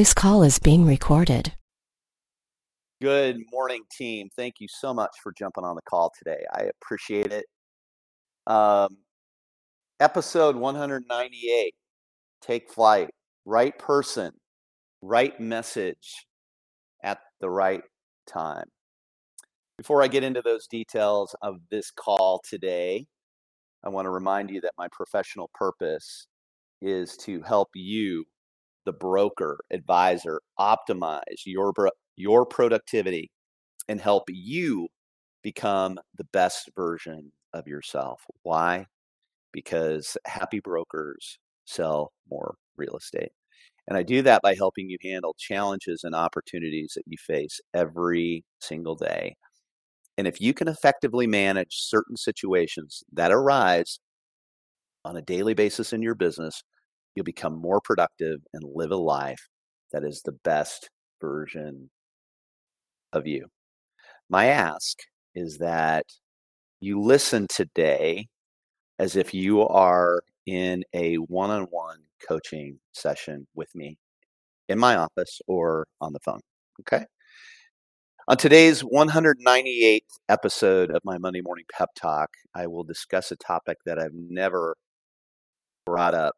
This call is being recorded. Good morning, team. Thank you so much for jumping on the call today. I appreciate it. Um, episode 198 Take Flight. Right person, right message at the right time. Before I get into those details of this call today, I want to remind you that my professional purpose is to help you, the broker, advisor, optimize your your productivity and help you become the best version of yourself. Why? Because happy brokers sell more real estate. And I do that by helping you handle challenges and opportunities that you face every single day. And if you can effectively manage certain situations that arise on a daily basis in your business, you'll become more productive and live a life that is the best version of you. My ask is that you listen today as if you are in a one on one coaching session with me in my office or on the phone. Okay. On today's 198th episode of my Monday Morning Pep Talk, I will discuss a topic that I've never brought up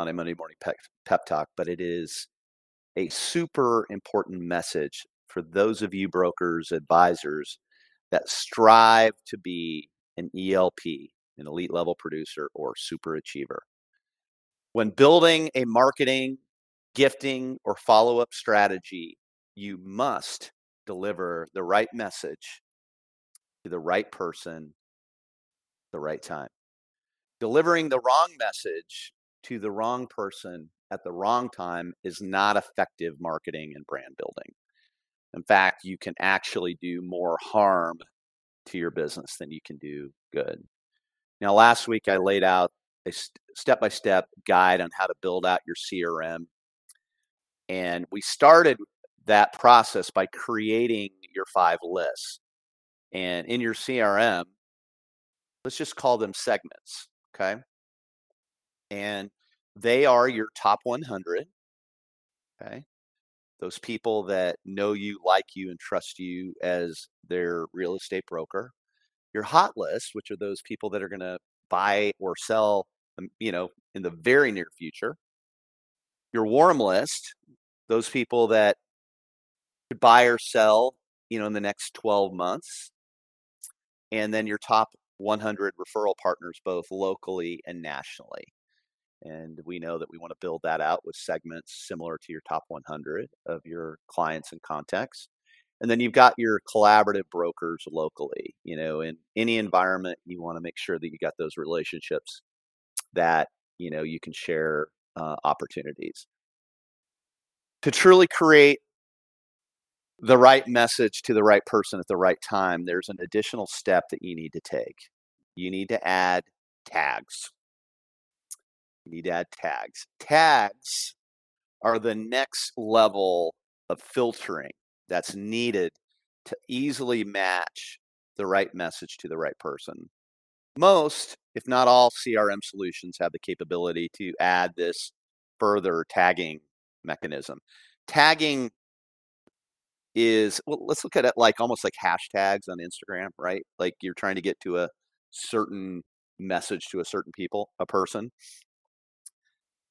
on a Monday Morning Pep, pep Talk, but it is a super important message for those of you brokers, advisors that strive to be an ELP, an elite level producer or super achiever. When building a marketing, gifting, or follow up strategy, you must deliver the right message to the right person, the right time. Delivering the wrong message to the wrong person at the wrong time is not effective marketing and brand building. In fact, you can actually do more harm to your business than you can do good. Now, last week I laid out a step by step guide on how to build out your CRM. And we started that process by creating your five lists. And in your CRM, let's just call them segments. Okay. And they are your top 100. Okay those people that know you, like you, and trust you as their real estate broker. Your hot list, which are those people that are going to buy or sell, um, you know, in the very near future. Your warm list, those people that could buy or sell, you know, in the next 12 months. And then your top 100 referral partners, both locally and nationally. And we know that we want to build that out with segments similar to your top 100 of your clients and contacts. And then you've got your collaborative brokers locally. You know, in any environment, you want to make sure that you got those relationships that, you know, you can share uh, opportunities. To truly create the right message to the right person at the right time, there's an additional step that you need to take. You need to add tags need to add tags. Tags are the next level of filtering that's needed to easily match the right message to the right person. Most, if not all, CRM solutions have the capability to add this further tagging mechanism. Tagging is, well, let's look at it like almost like hashtags on Instagram, right? Like you're trying to get to a certain message to a certain people, a person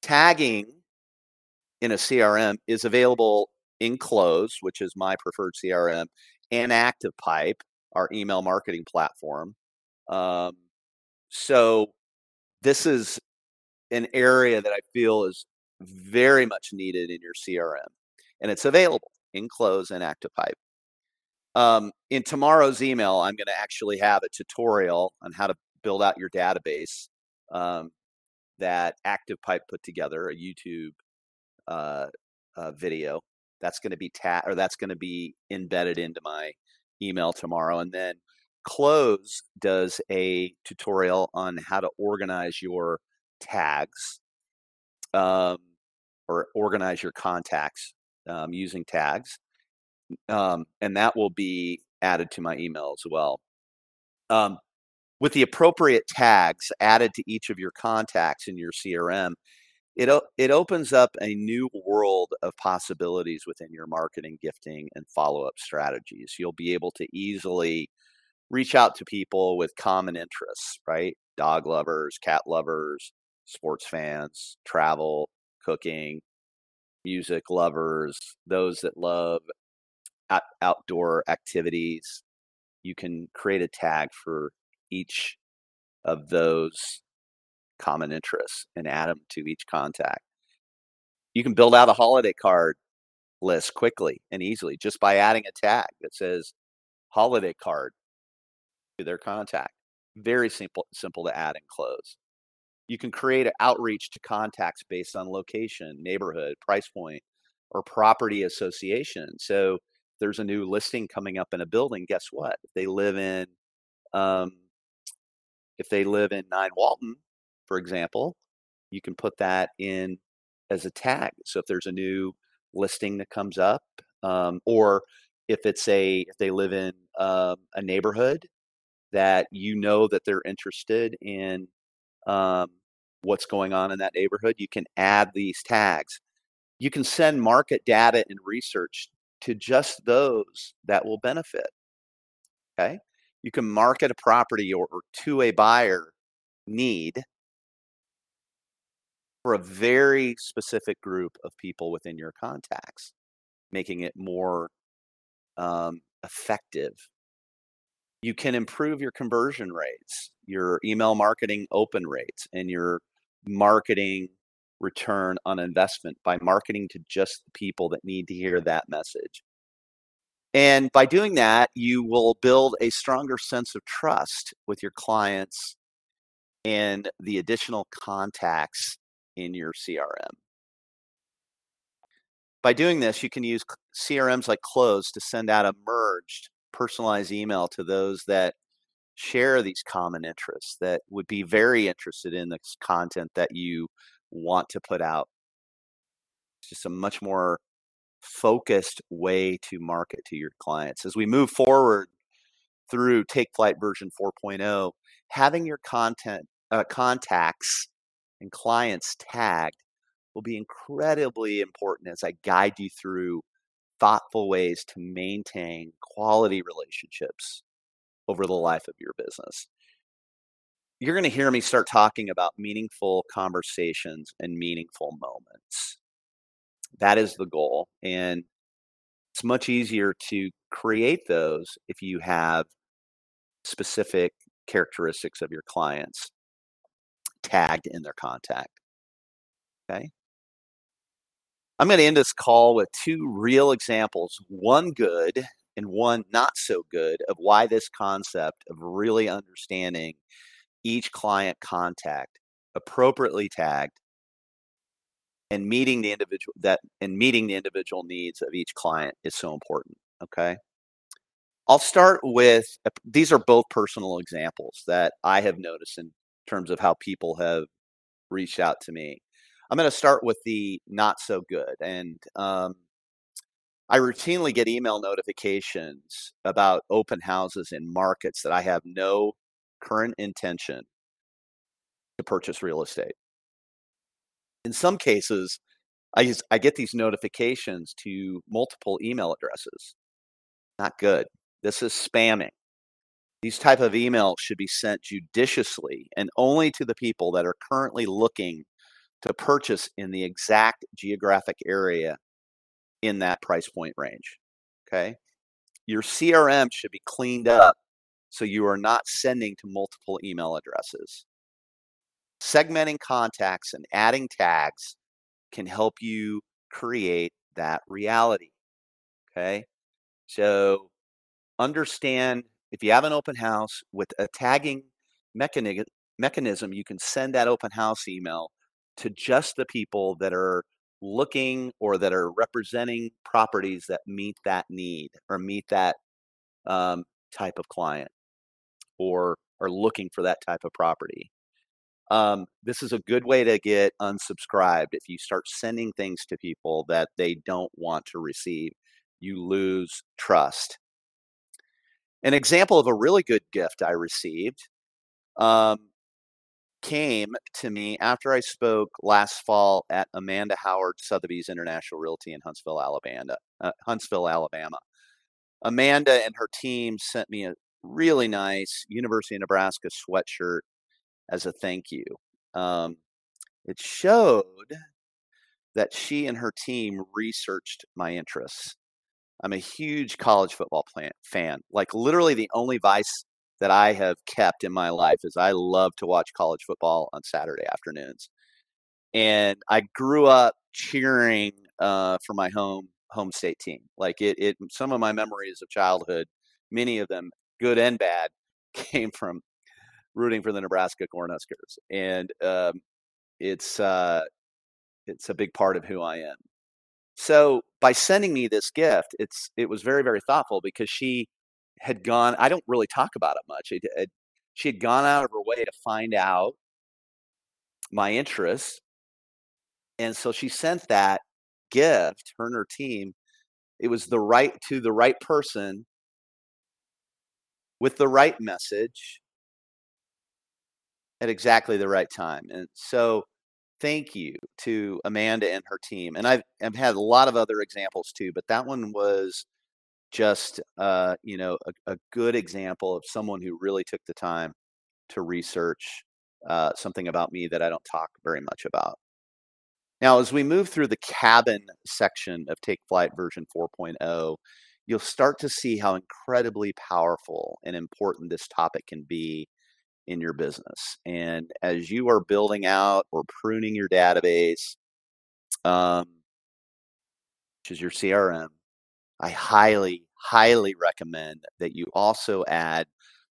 tagging in a CRM is available in Close, which is my preferred CRM, and ActivePipe, our email marketing platform. Um, so this is an area that I feel is very much needed in your CRM, and it's available in Close and ActivePipe. Um, in tomorrow's email, I'm going to actually have a tutorial on how to build out your database. Um, that ActivePipe put together, a YouTube uh, uh, video. That's going to be ta- or that's going to be embedded into my email tomorrow, and then Close does a tutorial on how to organize your tags um, or organize your contacts um, using tags, um, and that will be added to my email as well. Um, with the appropriate tags added to each of your contacts in your CRM, it it opens up a new world of possibilities within your marketing, gifting, and follow up strategies. You'll be able to easily reach out to people with common interests, right? Dog lovers, cat lovers, sports fans, travel, cooking, music lovers, those that love out- outdoor activities. You can create a tag for each of those common interests and add them to each contact. You can build out a holiday card list quickly and easily just by adding a tag that says holiday card to their contact. Very simple simple to add and close. You can create an outreach to contacts based on location, neighborhood, price point, or property association. So there's a new listing coming up in a building. Guess what? If they live in um, if they live in Nine Walton, for example, you can put that in as a tag. So if there's a new listing that comes up, um, or if it's a if they live in um, a neighborhood that you know that they're interested in um, what's going on in that neighborhood, you can add these tags. You can send market data and research to just those that will benefit. Okay. You can market a property or, or to a buyer need for a very specific group of people within your contacts, making it more um, effective. You can improve your conversion rates, your email marketing open rates, and your marketing return on investment by marketing to just the people that need to hear that message. And by doing that, you will build a stronger sense of trust with your clients and the additional contacts in your CRM. By doing this, you can use CRMs like Close to send out a merged personalized email to those that share these common interests that would be very interested in the content that you want to put out. It's just a much more focused way to market to your clients. As we move forward through Take Flight version 4.0, having your content uh, contacts and clients tagged will be incredibly important as I guide you through thoughtful ways to maintain quality relationships over the life of your business. You're going to hear me start talking about meaningful conversations and meaningful moments. That is the goal. And it's much easier to create those if you have specific characteristics of your clients tagged in their contact. Okay. I'm going to end this call with two real examples, one good and one not so good, of why this concept of really understanding each client contact appropriately tagged and meeting the individual that and meeting the individual needs of each client is so important okay? I'll start with these are both personal examples that i have noticed in terms of how people have reached out to me. I'm going to start with the not so good and um, i routinely get email notifications about open houses in markets that i have no current intention to purchase real estate in some cases, I just I get these notifications to multiple email addresses. Not good. This is spamming. These type of emails should be sent judiciously and only to the people that are currently looking to purchase in the exact geographic area in that price point range. Okay? Your CRM should be cleaned up so you are not sending to multiple email addresses segmenting contacts and adding tags can help you create that reality. Okay. So understand if you have an open house with a tagging mechanism, mechanism, you can send that open house email to just the people that are looking or that are representing properties that meet that need or meet that um, type of client or are looking for that type of property. Um, this is a good way to get unsubscribed. If you start sending things to people that they don't want to receive, you lose trust. An example of a really good gift I received um, came to me after I spoke last fall at Amanda Howard Sotheby's International Realty in Huntsville, Alabama. Uh, Huntsville, Alabama. Amanda and her team sent me a really nice University of Nebraska sweatshirt as a thank you. Um, it showed that she and her team researched my interests. I'm a huge college football plan, fan. Like literally the only vice that I have kept in my life is I love to watch college football on Saturday afternoons. And I grew up cheering uh, for my home home state team. Like it, it, some of my memories of childhood, many of them good and bad, came from rooting for the Nebraska Cornhuskers, and um, it's uh, it's a big part of who I am. So by sending me this gift, it's it was very very thoughtful because she had gone. I don't really talk about it much. It, it, she had gone out of her way to find out my interests, and so she sent that gift. Her and her team. It was the right to the right person with the right message at exactly the right time. And so thank you to Amanda and her team. And I've, I've had a lot of other examples too, but that one was just uh, you know a, a, good example of someone who really took the time to research uh, something about me that I don't talk very much about. Now, as we move through the cabin section of Take Flight version 4.0, you'll start to see how incredibly powerful and important this topic can be in your business. And as you are building out or pruning your database, um, which is your CRM, I highly, highly recommend that you also add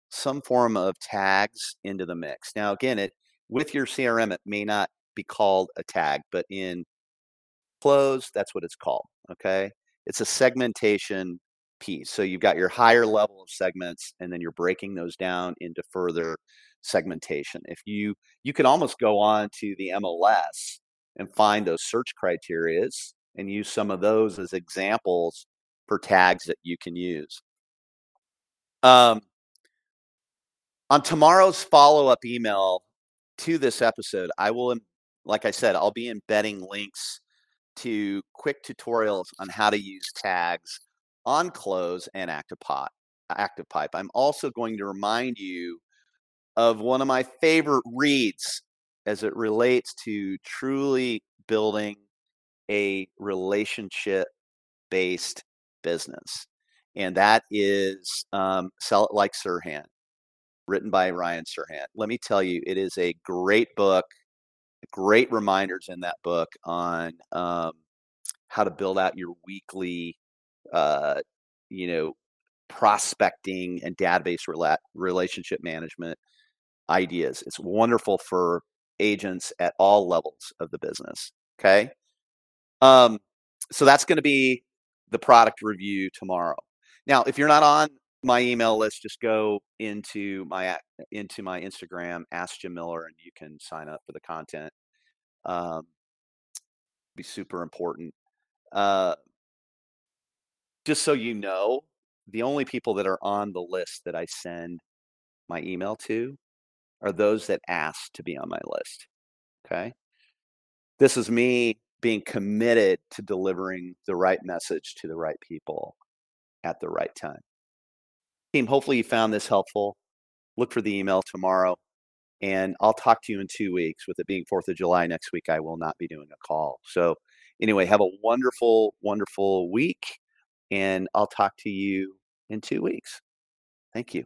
some form of tags into the mix. Now, again, it with your CRM, it may not be called a tag, but in close, that's what it's called. Okay. It's a segmentation piece. So you've got your higher level of segments, and then you're breaking those down into further segmentation. If you you can almost go on to the MLS and find those search criterias and use some of those as examples for tags that you can use. Um, on tomorrow's follow up email to this episode, I will, like I said, I'll be embedding links to quick tutorials on how to use tags on close and active pot active pipe. I'm also going to remind you of one of my favorite reads as it relates to truly building a relationship based business and that is um, sell it like Serhant written by Ryan Serhant. Let me tell you it is a great book great reminders in that book on um, how to build out your weekly uh, you know, prospecting and database rela- relationship management ideas. It's wonderful for agents at all levels of the business. Okay. Um, so that's going to be the product review tomorrow. Now, if you're not on my email list, just go into my into my Instagram, ask Jim Miller, and you can sign up for the content. Um, be super important. Uh, just so you know, the only people that are on the list that I send my email to are those that ask to be on my list. Okay. This is me being committed to delivering the right message to the right people at the right time. Team, hopefully you found this helpful. Look for the email tomorrow, and I'll talk to you in two weeks. With it being 4th of July next week, I will not be doing a call. So, anyway, have a wonderful, wonderful week and I'll talk to you in two weeks. Thank you.